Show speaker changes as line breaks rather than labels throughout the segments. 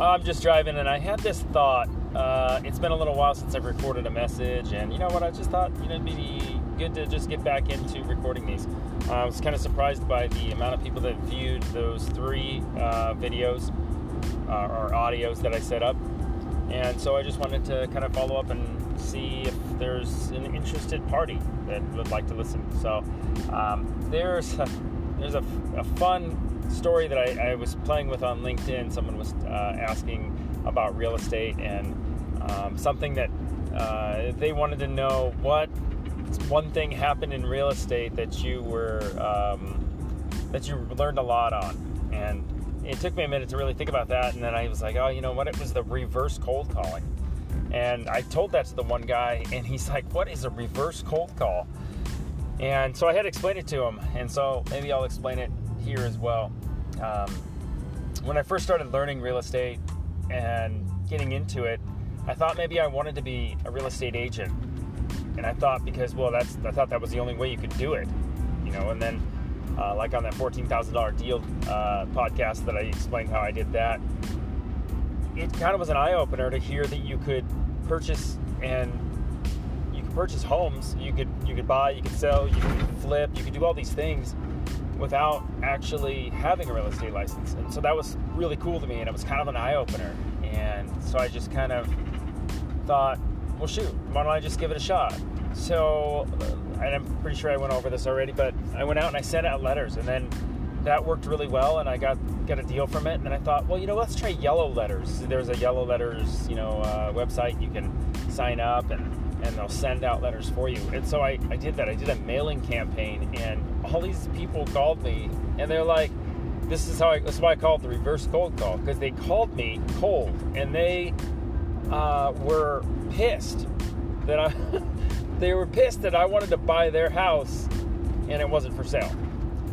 I'm just driving, and I had this thought. Uh, it's been a little while since I've recorded a message, and you know what? I just thought you know it'd be good to just get back into recording these. Uh, I was kind of surprised by the amount of people that viewed those three uh, videos uh, or audios that I set up, and so I just wanted to kind of follow up and see if there's an interested party that would like to listen. So um, there's there's a, a fun story that I, I, was playing with on LinkedIn. Someone was uh, asking about real estate and um, something that uh, they wanted to know what one thing happened in real estate that you were um, that you learned a lot on. And it took me a minute to really think about that. And then I was like, oh, you know what? It was the reverse cold calling. And I told that to the one guy, and he's like, what is a reverse cold call? And so I had to explain it to him. And so maybe I'll explain it here as well. Um, when I first started learning real estate and getting into it, I thought maybe I wanted to be a real estate agent. And I thought because, well, that's I thought that was the only way you could do it, you know. And then, uh, like on that fourteen thousand dollar deal uh, podcast that I explained how I did that, it kind of was an eye opener to hear that you could purchase and purchase homes, you could you could buy, you could sell, you could flip, you could do all these things without actually having a real estate license. And so that was really cool to me and it was kind of an eye opener. And so I just kind of thought, well, shoot, why don't I just give it a shot? So, uh, and I'm pretty sure I went over this already, but I went out and I sent out letters and then that worked really well and I got got a deal from it. And then I thought, well, you know, let's try yellow letters. There's a yellow letters, you know, uh, website you can sign up and and they'll send out letters for you. And so I, I did that. I did a mailing campaign, and all these people called me, and they're like, "This is how I, this is why I call it the reverse cold call because they called me cold, and they uh, were pissed that I they were pissed that I wanted to buy their house, and it wasn't for sale.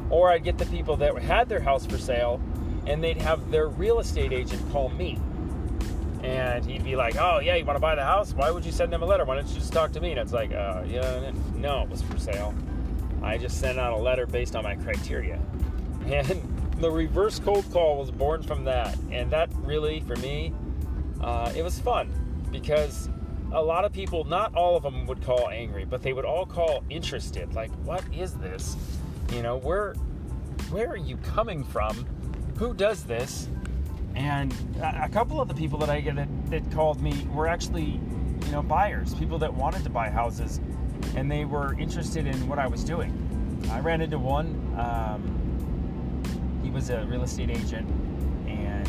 Or I'd get the people that had their house for sale, and they'd have their real estate agent call me and he'd be like, "Oh yeah, you want to buy the house? Why would you send them a letter? Why don't you just talk to me?" And it's like, uh, "Yeah, no, it was for sale. I just sent out a letter based on my criteria." And the reverse cold call was born from that, and that really, for me, uh, it was fun because a lot of people, not all of them would call angry, but they would all call interested. Like, what is this? You know, where where are you coming from? Who does this? And a couple of the people that I get that, that called me were actually, you know, buyers, people that wanted to buy houses, and they were interested in what I was doing. I ran into one. Um, he was a real estate agent, and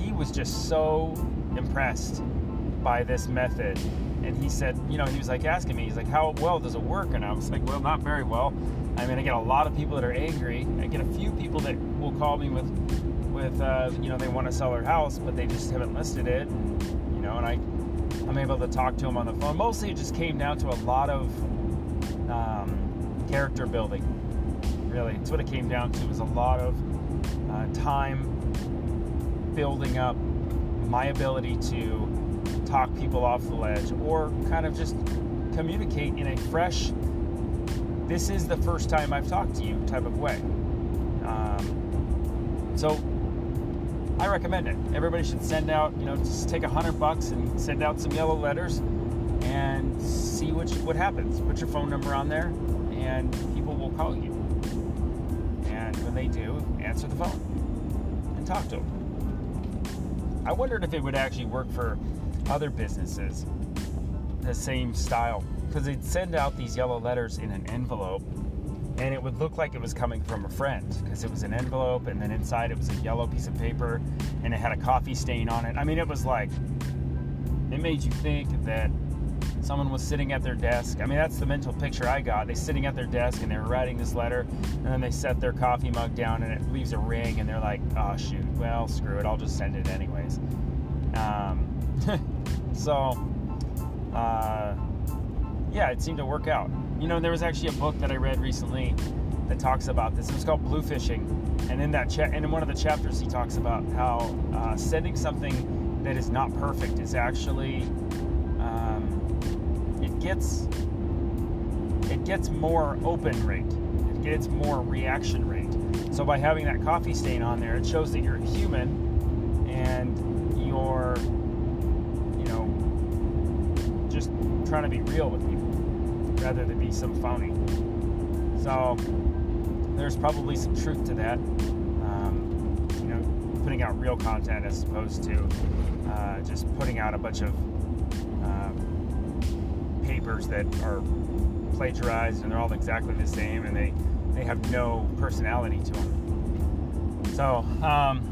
he was just so impressed by this method. And he said, you know, he was like asking me, he's like, how well does it work? And I was like, well, not very well. I mean, I get a lot of people that are angry. I get a few people that will call me with with uh, you know they want to sell their house but they just haven't listed it you know and i i'm able to talk to them on the phone. Mostly it just came down to a lot of um, character building really. It's what it came down to was a lot of uh, time building up my ability to talk people off the ledge or kind of just communicate in a fresh this is the first time i've talked to you type of way. Um, so I recommend it. Everybody should send out, you know, just take a hundred bucks and send out some yellow letters and see what what happens. Put your phone number on there, and people will call you. And when they do, answer the phone and talk to them. I wondered if it would actually work for other businesses, the same style, because they'd send out these yellow letters in an envelope and it would look like it was coming from a friend because it was an envelope and then inside it was a yellow piece of paper and it had a coffee stain on it. I mean, it was like, it made you think that someone was sitting at their desk. I mean, that's the mental picture I got. They're sitting at their desk and they were writing this letter, and then they set their coffee mug down and it leaves a ring, and they're like, "Oh shoot, well screw it, I'll just send it anyways." Um, so, uh, yeah, it seemed to work out. You know, there was actually a book that I read recently that talks about this. It was called Blue Fishing, and in that cha- and in one of the chapters, he talks about how uh, sending something that is not perfect is actually um, it gets it gets more open rate, it gets more reaction rate. So by having that coffee stain on there, it shows that you're human and you're, you know, just trying to be real with people rather than be some phony. So there's probably some truth to that. Um, you know, putting out real content as opposed to uh, just putting out a bunch of um, papers that are plagiarized and they're all exactly the same and they, they have no personality to them. So, um,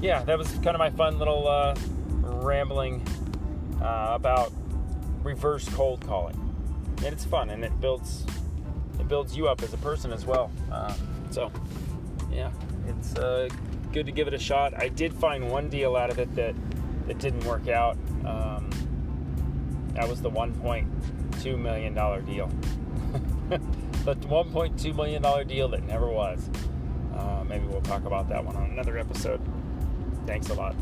yeah, that was kind of my fun little uh, rambling uh, about reverse cold calling, and it's fun and it builds it builds you up as a person as well. Uh, so, yeah, it's uh, good to give it a shot. I did find one deal out of it that that didn't work out. Um, that was the 1.2 million dollar deal. the 1.2 million dollar deal that never was. Uh, maybe we'll talk about that one on another episode. Thanks a lot.